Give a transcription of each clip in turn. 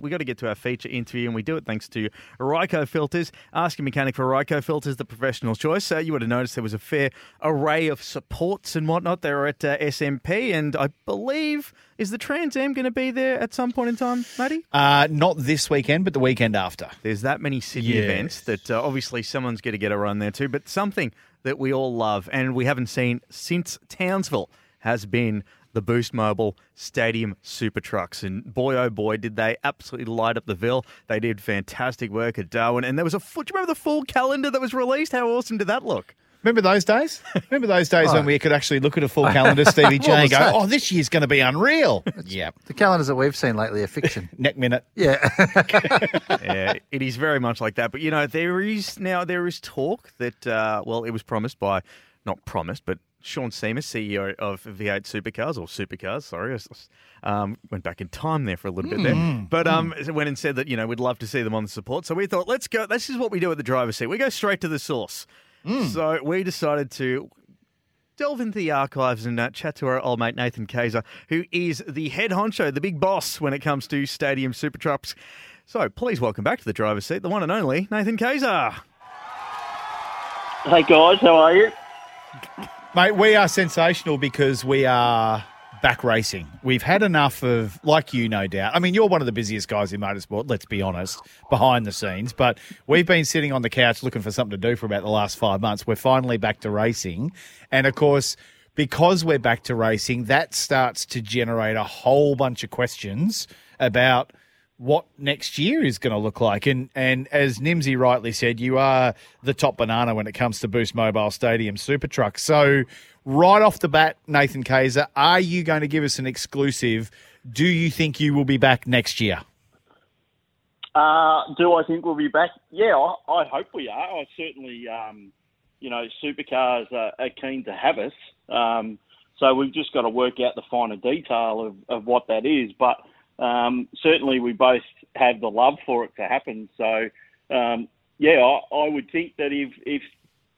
We got to get to our feature interview, and we do it thanks to Ryco Filters. Ask your mechanic for Ryco Filters, the professional choice. Uh, you would have noticed there was a fair array of supports and whatnot. They were at uh, SMP, and I believe is the Trans Am going to be there at some point in time, Matty? Uh, not this weekend, but the weekend after. There's that many Sydney Yes. events that uh, obviously someone's going to get a run there too. But something that we all love and we haven't seen since Townsville has been the Boost Mobile Stadium Super Trucks. And boy, oh boy, did they absolutely light up the Ville. They did fantastic work at Darwin. And there was a full, do you remember the full calendar that was released? How awesome did that look? Remember those days? Remember those days when we could actually look at a full calendar, Stevie J, and go, that? "Oh, this year's going to be unreal." yeah, The calendars that we've seen lately are fiction. neck minute. yeah. yeah, it is very much like that. But you know, there is now there is talk that uh, well, it was promised by, not promised, but Sean Seamer, CEO of V8 Supercars or Supercars. Sorry, I s- um, went back in time there for a little bit there. But um, went and said that you know we'd love to see them on the support. So we thought, let's go. This is what we do at the driver's seat. We go straight to the source. So we decided to delve into the archives and uh, chat to our old mate Nathan Cayzer, who is the head honcho, the big boss when it comes to stadium super trucks. So please welcome back to the driver's seat, the one and only Nathan Cayzer. Hey guys, how are you? Mate, we are sensational because we are back racing. We've had enough of, like you, no doubt. I mean, you're one of the busiest guys in motorsport, let's be honest, behind the scenes. But we've been sitting on the couch looking for something to do for about the last five months. We're finally back to racing. And of course, because we're back to racing, that starts to generate a whole bunch of questions about what next year is going to look like. And and as Nimsy rightly said, you are the top banana when it comes to Boost Mobile Stadium Super Truck. So right off the bat, Nathan Cayzer, are you going to give us an exclusive? Do you think you will be back next year? Uh, do I think we'll be back? Yeah, I, I hope we are. I certainly, um, you know, supercars are, are keen to have us. Um, so we've just got to work out the finer detail of, of what that is. But um, certainly we both have the love for it to happen. So, um, yeah, I, I would think that if, if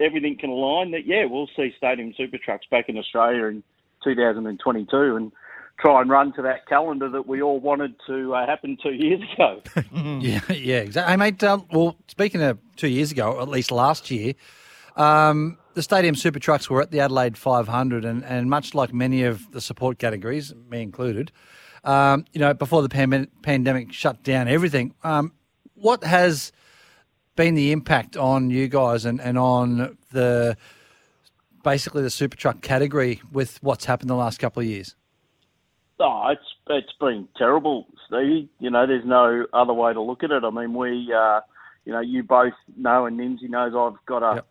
everything can align, that, yeah, we'll see Stadium Super Trucks back in Australia in 2022 and try and run to that calendar that we all wanted to uh, happen two years ago. yeah, yeah, exactly. Hey, mate, um, well, speaking of two years ago, at least last year, um, the Stadium Super Trucks were at the Adelaide 500, and, and much like many of the support categories, me included, um, you know, before the pandemic, pandemic shut down everything, um, what has been the impact on you guys and, and on the basically the super truck category with what's happened the last couple of years? Oh, it's it's been terrible, Stevie. You know, there's no other way to look at it. I mean, we, uh, you know, you both know, and Nimsy knows I've got a Yep.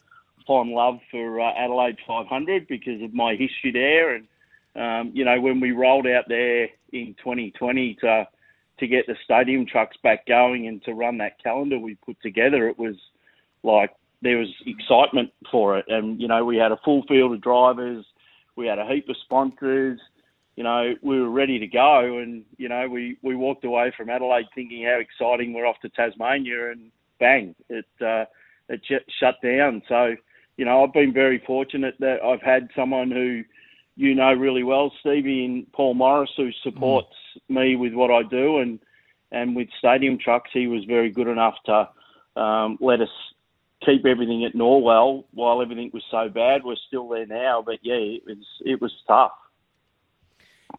fond love for uh, Adelaide 500 because of my history there. And um, you know, when we rolled out there in 2020 to to get the stadium trucks back going and to run that calendar we put together, it was like there was excitement for it. And you know, we had a full field of drivers, we had a heap of sponsors you know, we were ready to go, and you know, we we walked away from Adelaide thinking how exciting we're off to Tasmania, and bang, it uh, it sh- shut down. So, you know, I've been very fortunate that I've had someone who you know really well, Stevie and Paul Morris, who supports me with what I do, and and with Stadium Trucks, he was very good enough to um, let us keep everything at Norwell while everything was so bad. We're still there now, but yeah, it was it was tough.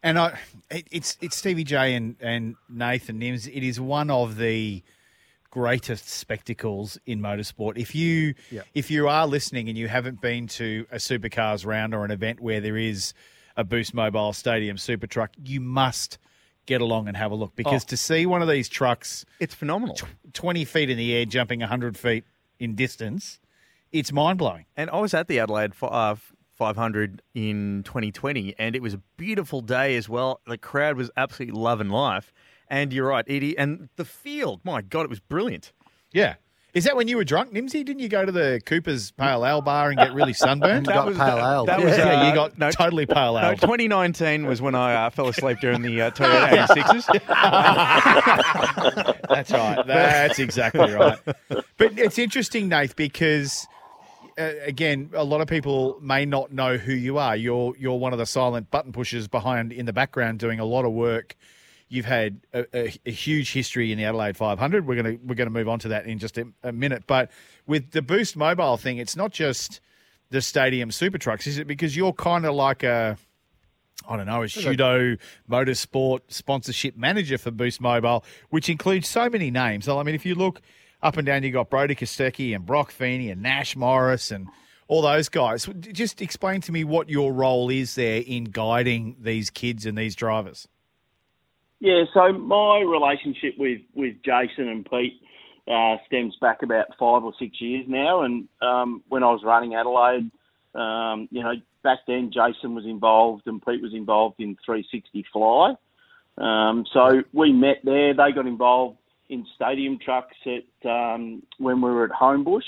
And I, it, it's it's Stevie J and, and Nathan Nims. It is one of the greatest spectacles in motorsport. If you Yeah. if you are listening and you haven't been to a supercars round or an event where there is a Boost Mobile Stadium super truck, you must get along and have a look because Oh. to see one of these trucks It's phenomenal. twenty feet in the air, jumping hundred feet in distance, it's mind blowing. And I was at the Adelaide fi- uh, 500 in 2020, and it was a beautiful day as well. The crowd was absolutely loving life. And you're right, Edie. And the field, my God, it was brilliant. Yeah. Is that when you were drunk, Nimsy? Didn't you go to the Cooper's Pale Ale bar and get really sunburned? You got pale ale. That yeah, was, yeah, uh, you got no, totally pale No, ale. 2019 was when I uh, fell asleep during the uh, Toyota 86s. That's right. That's exactly right. But it's interesting, Nath, because uh, again, a lot of people may not know who you are. You're you're one of the silent button pushers behind in the background, doing a lot of work. You've had a, a, a huge history in the Adelaide 500. We're gonna we're gonna move on to that in just a, a minute. But with the Boost Mobile thing, it's not just the stadium super trucks, is it? Because you're kind of like a I don't know, a pseudo motorsport sponsorship manager for Boost Mobile, which includes so many names. So, I mean, if you look up and down, you got Brody Kostecki and Brock Feeney and Nash Morris and all those guys. Just explain to me what your role is there in guiding these kids and these drivers. Yeah, so my relationship with, with Jason and Pete uh, stems back about five or six years now. And um, when I was running Adelaide, um, you know, back then Jason was involved and Pete was involved in 360 Fly. Um, so we met there. They got involved in stadium trucks at um, when we were at Homebush,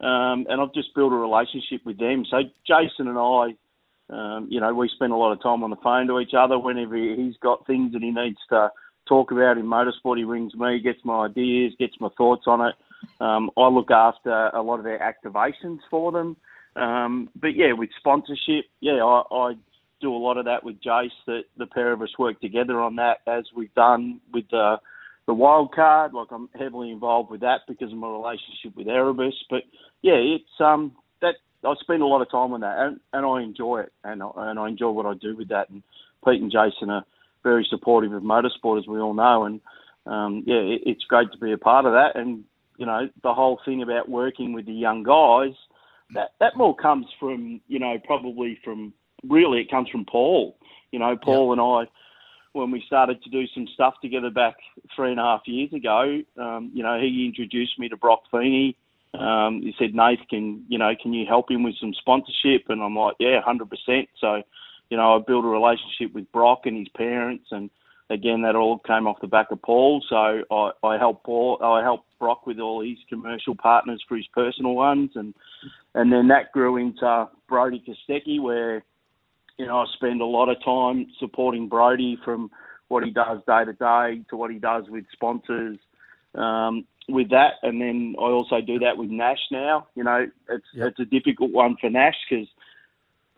um, and I've just built a relationship with them. So Jason and I, um, you know, we spend a lot of time on the phone to each other. Whenever he's got things that he needs to talk about in motorsport, he rings me, gets my ideas, gets my thoughts on it. Um, I look after a lot of their activations for them. Um, but yeah, with sponsorship, yeah, I, I do a lot of that with Jace. That the pair of us work together on that, as we've done with the the wild card. Like I'm heavily involved with that because of my relationship with Erebus. But yeah, it's um that I spend a lot of time on that, and, and I enjoy it, and I, and I enjoy what I do with that. And Pete and Jason are very supportive of motorsport, as we all know, and um, yeah, it, it's great to be a part of that. And you know, the whole thing about working with the young guys, that that more comes from you know probably from really it comes from Paul. You know, Paul and I when we started to do some stuff together back three and a half years ago, um, you know, he introduced me to Brock Feeney. Um, he said, Nath, can you know, can you help him with some sponsorship? And I'm like, yeah, hundred percent. So, you know, I built a relationship with Brock and his parents, and again, that all came off the back of Paul. So I, I helped Paul, I helped Brock with all his commercial partners for his personal ones, and and then that grew into Brody Kostecki, where you know, I spend a lot of time supporting Brody from what he does day to day to what he does with sponsors um, with that. And then I also do that with Nash now. You know, it's Yep. it's a difficult one for Nash because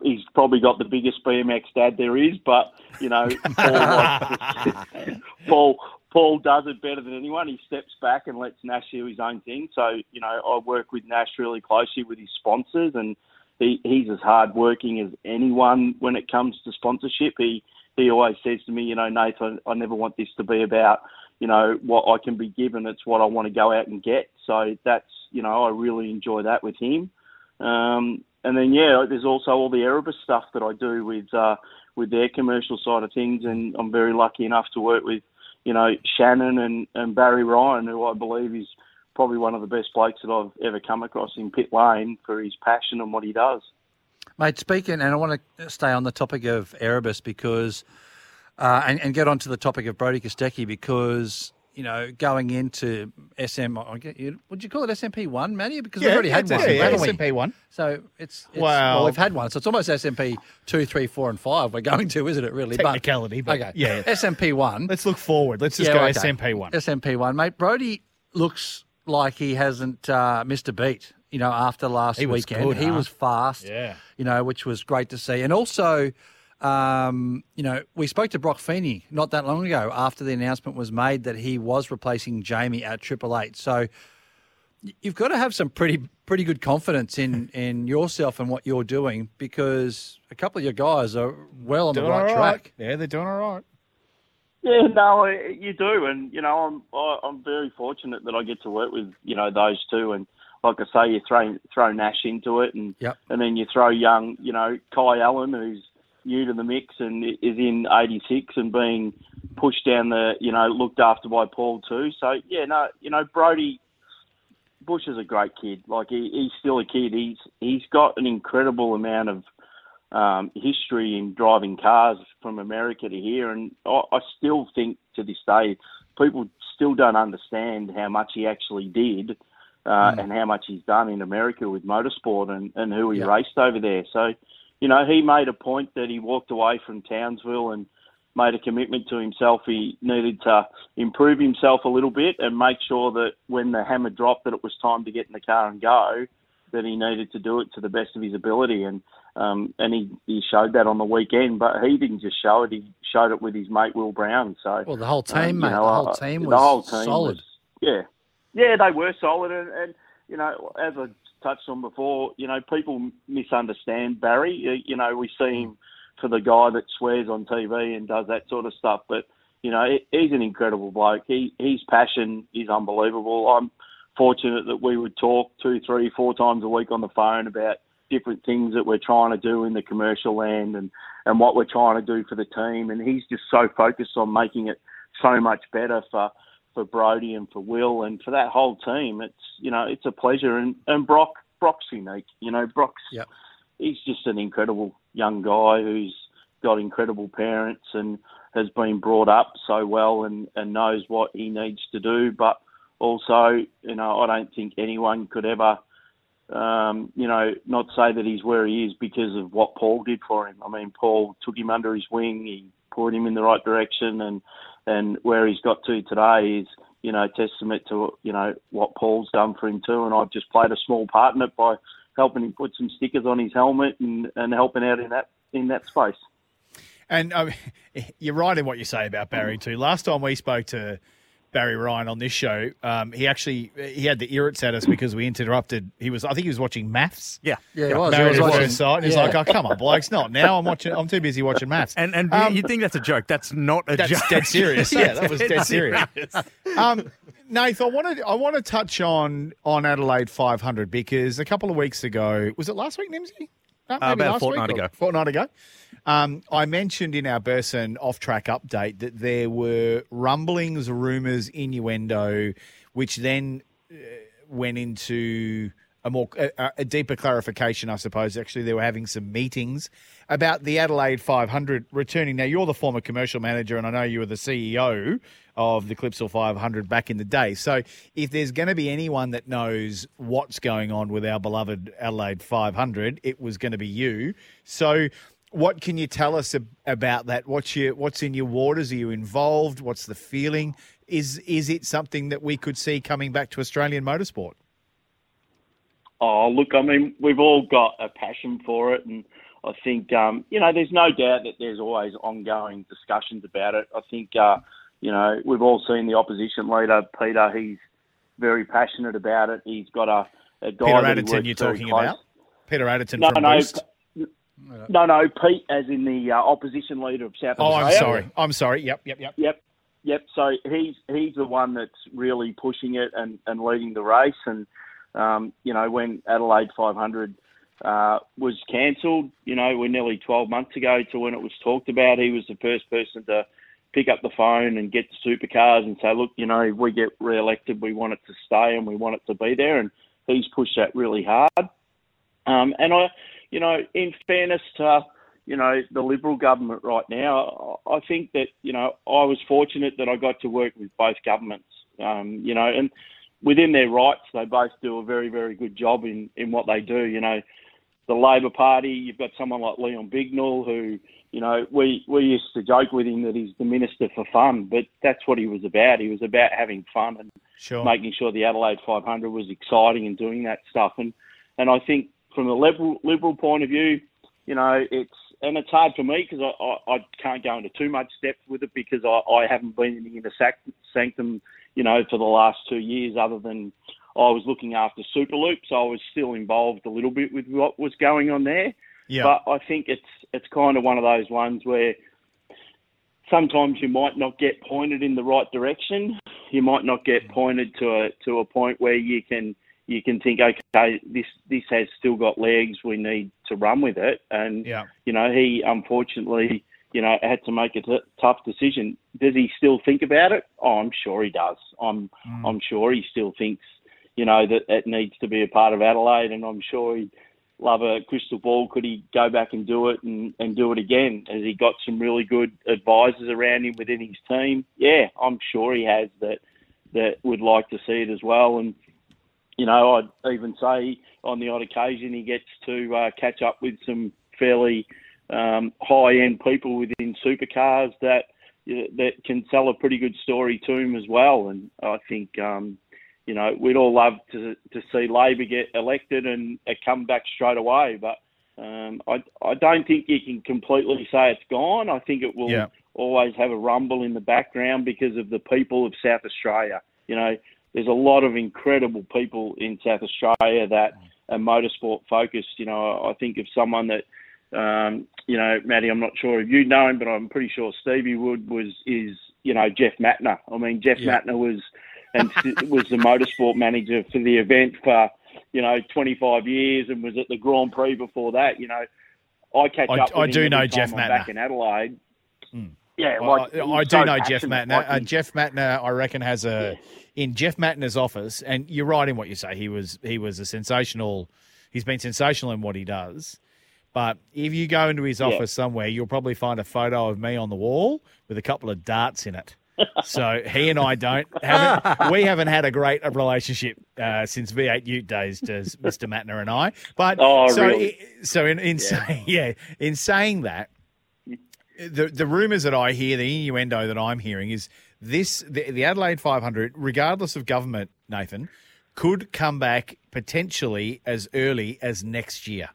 he's probably got the biggest BMX dad there is, but you know, Paul, likes- Paul Paul does it better than anyone. He steps back and lets Nash do his own thing. So you know, I work with Nash really closely with his sponsors, and he, he's as hard working as anyone when it comes to sponsorship. He he always says to me, you know, Nathan, I never want this to be about you know what I can be given. It's what I want to go out and get. So that's you know, I really enjoy that with him. Um, and then yeah, there's also all the Erebus stuff that I do with uh, with their commercial side of things, and I'm very lucky enough to work with you know Shannon and, and Barry Ryan, who I believe is probably one of the best blokes that I've ever come across in pit lane for his passion and what he does. Mate, speaking, and I want to stay on the topic of Erebus because, uh, and, and get on to the topic of Brody Kostecki because, you know, going into SM, I get you- would you call it SMP one, Matty? Because we've already had one, yeah, haven't? SMP one. So it's, it's Wow. well, we've had one, so it's almost SMP two, three, four, and five. We're going to, isn't it? Really, Technicality, but okay, yeah. SMP one. Let's look forward. Let's just Yeah, go okay. SMP one. SMP one, mate. Brody looks like he hasn't uh, missed a beat. You know, after last He was weekend, good, he huh? was fast. Yeah. you know, which was great to see. And also, um, you know, we spoke to Brock Feeney not that long ago after the announcement was made that he was replacing Jamie at Triple Eight. So you've got to have some pretty pretty good confidence in in yourself and what you're doing because a couple of your guys are well on Doing the right all track. Yeah, they're doing all right. Yeah, no, you do, and you know, I'm I, I'm very fortunate that I get to work with you know those two, and like I say, you throw throw Nash into it, and Yep. and then you throw young, you know, Kai Allen, who's new to the mix and is in '86 and being pushed down the, you know, looked after by Paul too. So yeah, no, you know, Brody Bush is a great kid. Like he, he's still a kid. He's he's got an incredible amount of um, history in driving cars from America to here, and I, I still think to this day people still don't understand how much he actually did uh, and how much he's done in America with motorsport and, and who he Yeah. raced over there. So, you know, he made a point that he walked away from Townsville and made a commitment to himself. He needed to improve himself a little bit and make sure that when the hammer dropped, that it was time to get in the car and go. That he needed to do it to the best of his ability, and um, and he, he showed that on the weekend. But he didn't just show it; he showed it with his mate Will Brown. So Well, the whole team, um, mate. know, the whole uh, team the was whole team solid. was- yeah, yeah, they were solid, and, and you know, as I touched on before, you know, people misunderstand Barry. You, know, we see him for the guy that swears on TV and does that sort of stuff, but you know, he's an incredible bloke. He his passion is unbelievable. I'm fortunate that we would talk two, three, four times a week on the phone about different things that we're trying to do in the commercial land and, and what we're trying to do for the team. And he's just so focused on making it so much better for, for Brody and for Will and for that whole team. It's, you know, it's a pleasure. And, and Brock, Brock's unique. You know, Brock's, Yep. he's just an incredible young guy who's got incredible parents and has been brought up so well and, and knows what he needs to do. But also, you know, I don't think anyone could ever, um, you know, not say that he's where he is because of what Paul did for him. I mean, Paul took him under his wing, he poured him in the right direction, and and where he's got to today is, you know, testament to you know what Paul's done for him too. And I've just played a small part in it by helping him put some stickers on his helmet and, and helping out in that in that space. And um, you're right in what you say about Barry too. Last time we spoke to Barry Ryan on this show, um, he actually he had the irrits at us because we interrupted. He was, I think, he was watching maths. Yeah. Yeah, it was. It Married was at watching- first and he's yeah. like, "Oh, come on, blokes, not now. I'm watching. I'm too busy watching maths." And and Um, you think that's a joke? That's not a That's joke. dead serious. Yeah, that was dead serious. Um, Nath, I wanted I want to touch on on Adelaide 500 because a couple of weeks ago, was it last week, Nimsy? No, Uh, about a fortnight ago. Fortnight ago. Um, I mentioned in our Burson off track update that there were rumblings, rumours, innuendo, which then uh, went into a more a, a deeper clarification, I suppose. Actually, they were having some meetings about the Adelaide 500 returning. Now, you're the former commercial manager, and I know you were the CEO of the Clipsal 500 back in the day. So, if there's going to be anyone that knows what's going on with our beloved Adelaide 500, it was going to be you. So. What can you tell us ab- about that? What's your what's in your waters? Are you involved? What's the feeling? Is is it something that we could see coming back to Australian motorsport? Oh, look, I mean, we've all got a passion for it, and I think, um, you know, there's no doubt that there's always ongoing discussions about it. I think, uh, you know, we've all seen the opposition leader, Peter. He's very passionate about it. He's got a, a guy Peter Adderton, you're talking close- about? Peter Adderton No, from no, Boost. no, no, Pete, as in the uh, opposition leader of South Oh, I'm sorry. I'm sorry. Yep, yep, yep. Yep, yep. So he's he's the one that's really pushing it and, and leading the race. And um, you know, when Adelaide 500 uh, was cancelled, you know, we're nearly 12 months ago to when it was talked about. He was the first person to pick up the phone and get the supercars and say, look, you know, if we get re-elected, we want it to stay and we want it to be there. And he's pushed that really hard. Um, and I, you know, in fairness to, you know, the Liberal government right now, I think that, you know, I was fortunate that I got to work with both governments, um, you know, and within their rights, they both do a very, very good job in, in what they do. You know, the Labor Party, you've got someone like Leon Bignell who, you know, we, we used to joke with him that he's the minister for fun, but that's what he was about. He was about having fun and Sure. making sure the Adelaide 500 was exciting and doing that stuff. And and I think from a liberal liberal point of view, you know, it's and it's hard for me because I, I, I can't go into too much depth with it because I, I haven't been in the sanctum, you know, for the last two years. Other than I was looking after Superloop, so I was still involved a little bit with what was going on there. Yeah. But I think it's it's kind of one of those ones where sometimes you might not get pointed in the right direction. You might not get pointed to a to a point where you can you can think, okay, this this has still got legs. We need to run with it. And Yeah. you know, he unfortunately, you know, had to make a t- tough decision. Does he still think about it? Oh, I'm sure he does. I'm I'm sure he still thinks, you know, that it needs to be a part of Adelaide, and I'm sure he'd love a crystal ball. Could he go back and do it and, and do it again? Has he got some really good advisors around him within his team? Yeah, I'm sure he has that that would like to see it as well. And you know, I'd even say on the odd occasion he gets to uh, catch up with some fairly um, high-end people within supercars that that can tell a pretty good story to him as well. And I think, um, you know, we'd all love to to see Labor get elected and come back straight away, but. Um, I, I don't think you can completely say it's gone. I think it will Yeah. always have a rumble in the background because of the people of South Australia. You know, there's a lot of incredible people in South Australia that are motorsport focused. You know, I think of someone that, um, you know, Matty, I'm not sure if you know him, but I'm pretty sure Stevie Wood was is, you know, Jeff Matner. I mean, Jeff Yeah. Matner was and was the motorsport manager for the event for, you know, 25 years and was at the Grand Prix before that. You know, I catch I- up. With I him do every know time Jeff I'm Matner. Back in Adelaide. Mm. Yeah, Well, like, I, I do so know Jeff passionate, Matner. uh, Jeff Matner, I reckon, has a in Jeff Matner's office, and you're right in what you say. He was he was a sensational. He's been sensational in what he does. But if you go into his Yeah. office somewhere, you'll probably find a photo of me on the wall with a couple of darts in it. So he and I don't haven't we haven't had a great relationship uh, since V8 Ute days, does Mr. Matner and I. But Oh, so really? so in, in saying yeah, in saying that, the the rumours that I hear, the innuendo that I'm hearing is this: the, the Adelaide 500, regardless of government, Nathan, could come back potentially as early as next year.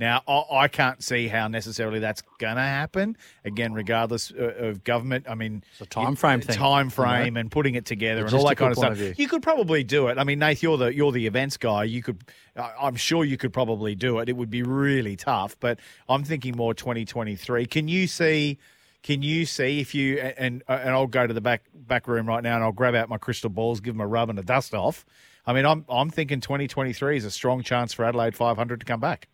Now, I, I can't see how necessarily that's going to happen. Again, regardless uh, of government, I mean, It's a time frame thing, time frame, and putting it together, and all that kind of stuff. of you could probably do it. I mean, Nath, you're the you're the events guy. You could, I- I'm sure you could probably do it. It would be really tough, but I'm thinking more 2023. Can you see? Can you see if you and and I'll go to the back back room right now and I'll grab out my crystal balls, give them a rub and a dust off. I mean, I'm I'm thinking 2023 is a strong chance for Adelaide 500 to come back.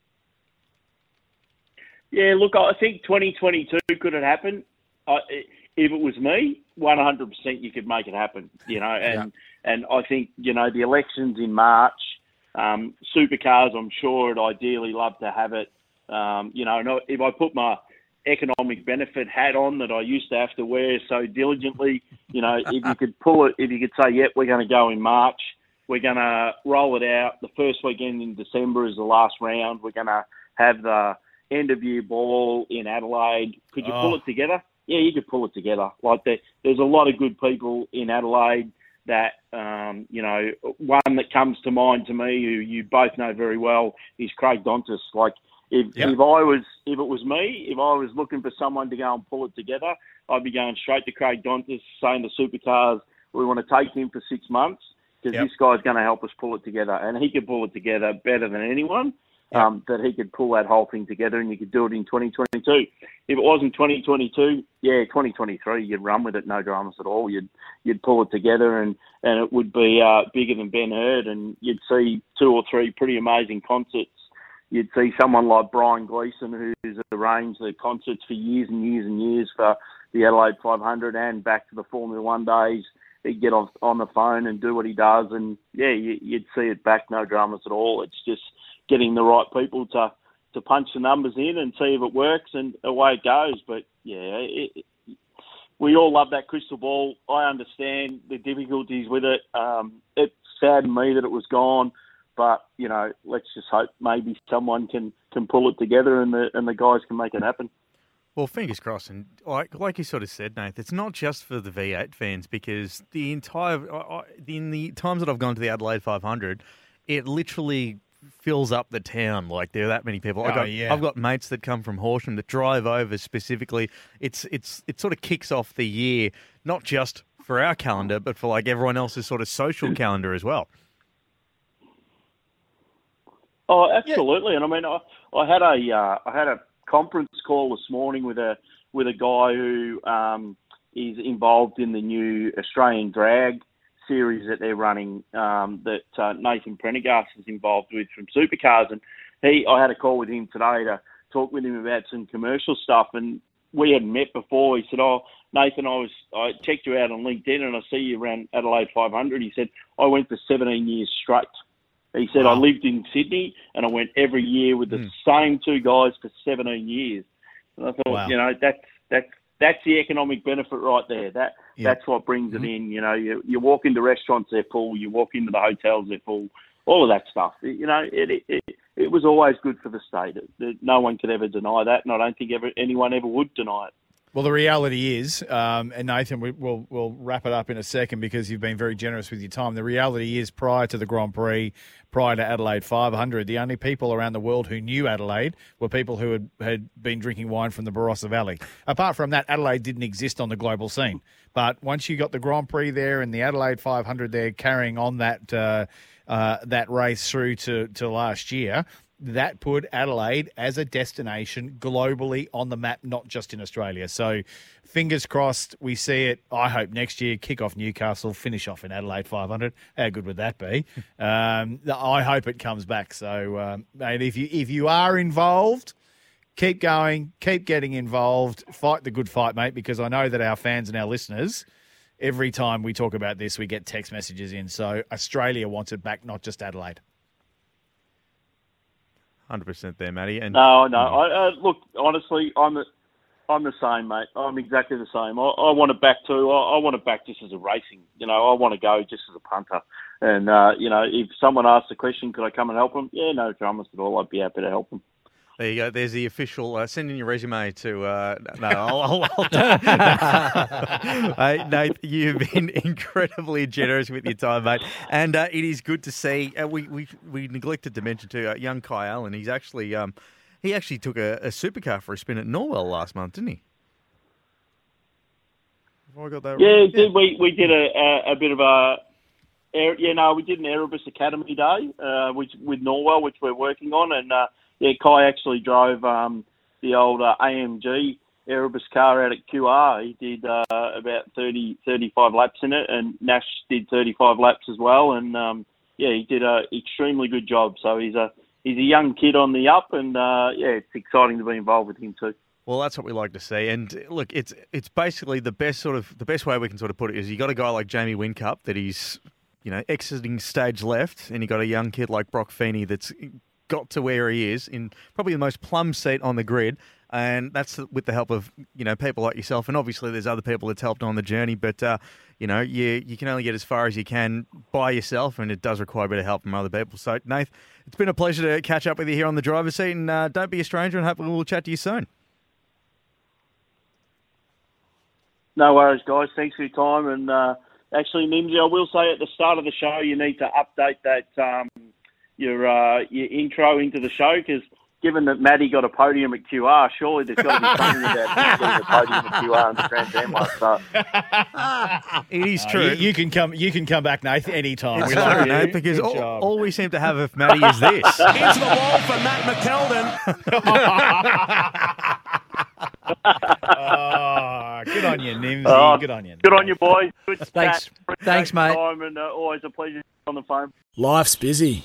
Yeah, look, I think 2022 could have happened. I, if it was me, 100% you could make it happen. You know, and and I think you know the elections in March, um, supercars. I'm sure would ideally love to have it. Um, you know, and if I put my economic benefit hat on that I used to have to wear so diligently, you know, if you could pull it, if you could say, "Yep, we're going to go in March," we're going to roll it out. The first weekend in December is the last round. We're going to have the end of year ball in Adelaide. Could you pull Oh. it together? Yeah, you could pull it together. Like there, there's a lot of good people in Adelaide. That um, you know, one that comes to mind to me, who you both know very well, is Craig Dontis. Like if Yeah. if I was if it was me, if I was looking for someone to go and pull it together, I'd be going straight to Craig Dontis, saying to Supercars, we want to take him for six months because Yep. this guy's going to help us pull it together, and he could pull it together better than anyone. Um, that he could pull that whole thing together, and you could do it in 2022. If it wasn't 2022, yeah, 2023, you'd run with it, no dramas at all. You'd you'd pull it together, and and it would be uh, bigger than Ben Hur, and you'd see two or three pretty amazing concerts. You'd see someone like Brian Gleason, who's arranged the concerts for years and years and years for the Adelaide 500 and back to the Formula One days. He'd get off on the phone and do what he does, and yeah, you, you'd see it back, no dramas at all. It's just getting the right people to to punch the numbers in and see if it works, and away it goes. But yeah, it, it, we all love that crystal ball. I understand the difficulties with it. Um, it saddened me that it was gone, but you know, let's just hope maybe someone can can pull it together and the and the guys can make it happen. Well, fingers crossed, and like like you sort of said, Nath, it's not just for the V8 fans because the entire I- I- in the times that I've gone to the Adelaide 500, it literally fills up the town. Like there are that many people. Oh, I've got, yeah. I've got mates that come from Horsham that drive over specifically. It's it's it sort of kicks off the year, not just for our calendar, but for like everyone else's sort of social calendar as well. Oh, absolutely. And I mean, I, I had a uh, I had a conference call this morning with a with a guy who um, is involved in the new Australian drag series that they're running um, that uh, Nathan Prendergast is involved with from Supercars, and he I had a call with him today to talk with him about some commercial stuff, and we hadn't met before. He said, "Oh, Nathan, I was I checked you out on LinkedIn, and I see you around Adelaide 500." He said, "I went for 17 years straight." He said, I lived in Sydney and I went every year with the Hmm. same two guys for 17 years. And I thought, Wow. you know, that's, that's, that's the economic benefit right there. That Yeah. That's what brings it mm-hmm. in. You know, you, you walk into restaurants, they're full. You walk into the hotels, they're full. all of that stuff. You know, it it, it was always good for the state. No one could ever deny that, and I don't think ever anyone ever would deny it. Well, the reality is, um, and Nathan, we, will we'll wrap it up in a second because you've been very generous with your time. The reality is, prior to the Grand Prix, prior to Adelaide 500, the only people around the world who knew Adelaide were people who had, had been drinking wine from the Barossa Valley. Apart from that, Adelaide didn't exist on the global scene. But once you got the Grand Prix there and the Adelaide 500 there carrying on that uh, uh, that race through to, to last year, that put Adelaide as a destination globally on the map, not just in Australia. So, fingers crossed, we see it. I hope next year kick off Newcastle, finish off in Adelaide 500. How good would that be? um, I hope it comes back. So, um, mate, if you if you are involved, keep going, keep getting involved, fight the good fight, mate. Because I know that our fans and our listeners. Every time we talk about this, we get text messages in. So Australia wants it back, not just Adelaide. Hundred percent there, Matty. And no, no. I, uh, look, honestly, I'm the, I'm the same, mate. I'm exactly the same. I, I want it back too. I, I want it back just as a racing. You know, I want to go just as a punter. And uh, you know, if someone asks the question, could I come and help them? Yeah, no dramas at all. I'd be happy to help them. There you go. There's the official. Uh, send in your resume to. Uh, no, I'll, I'll, I'll hey, Nate, you've been incredibly generous with your time, mate, and uh, it is good to see. Uh, we, we we neglected to mention too, uh, young Kai Allen. He's actually um, he actually took a, a, supercar for a spin at Norwell last month, didn't he? Have I got that? Yeah, right? yeah. We we did a, a, a bit of a. Yeah, no, we did an Erebus Academy Day, uh, which with Norwell, which we're working on, and yeah, Kai actually drove um, the old uh, AMG Erebus car out at QR. He did uh, about 30, 35 laps in it, and Nash did 35 laps as well. And um, yeah, he did a extremely good job. So he's a he's a young kid on the up, and uh, yeah, it's exciting to be involved with him too. Well, that's what we like to see. And look, it's it's basically the best sort of the best way we can sort of put it is you got a guy like Jamie Whincup that he's you know exiting stage left, and you got a young kid like Brock Feeney that's got to where he is in probably the most plumb seat on the grid. And that's with the help of you know people like yourself, and obviously there's other people that's helped on the journey. But uh, you know you you can only get as far as you can by yourself, and it does require a bit of help from other people. So Nath, it's been a pleasure to catch up with you here on the driver's seat, and uh, don't be a stranger. And hopefully we'll chat to you soon. No worries, guys. Thanks for your time. And uh, actually, Nimsy, I will say at the start of the show, you need to update that um, your uh, your intro into the show because given that Maddie got a podium at QR, surely there's got to be something about getting a podium at QR and the Trans Am So. it is true. Uh, you, you, can come. You can come back, Nath, anytime. It's we true, Nate, because all, all, we seem to have of Maddie is this. Into the wall for Matt McKeldin. oh, good on you, Nimsy. Uh, good on you. Good on you, boys. Good Thanks. Thanks, mate. Time and uh, always a pleasure on the phone. Life's busy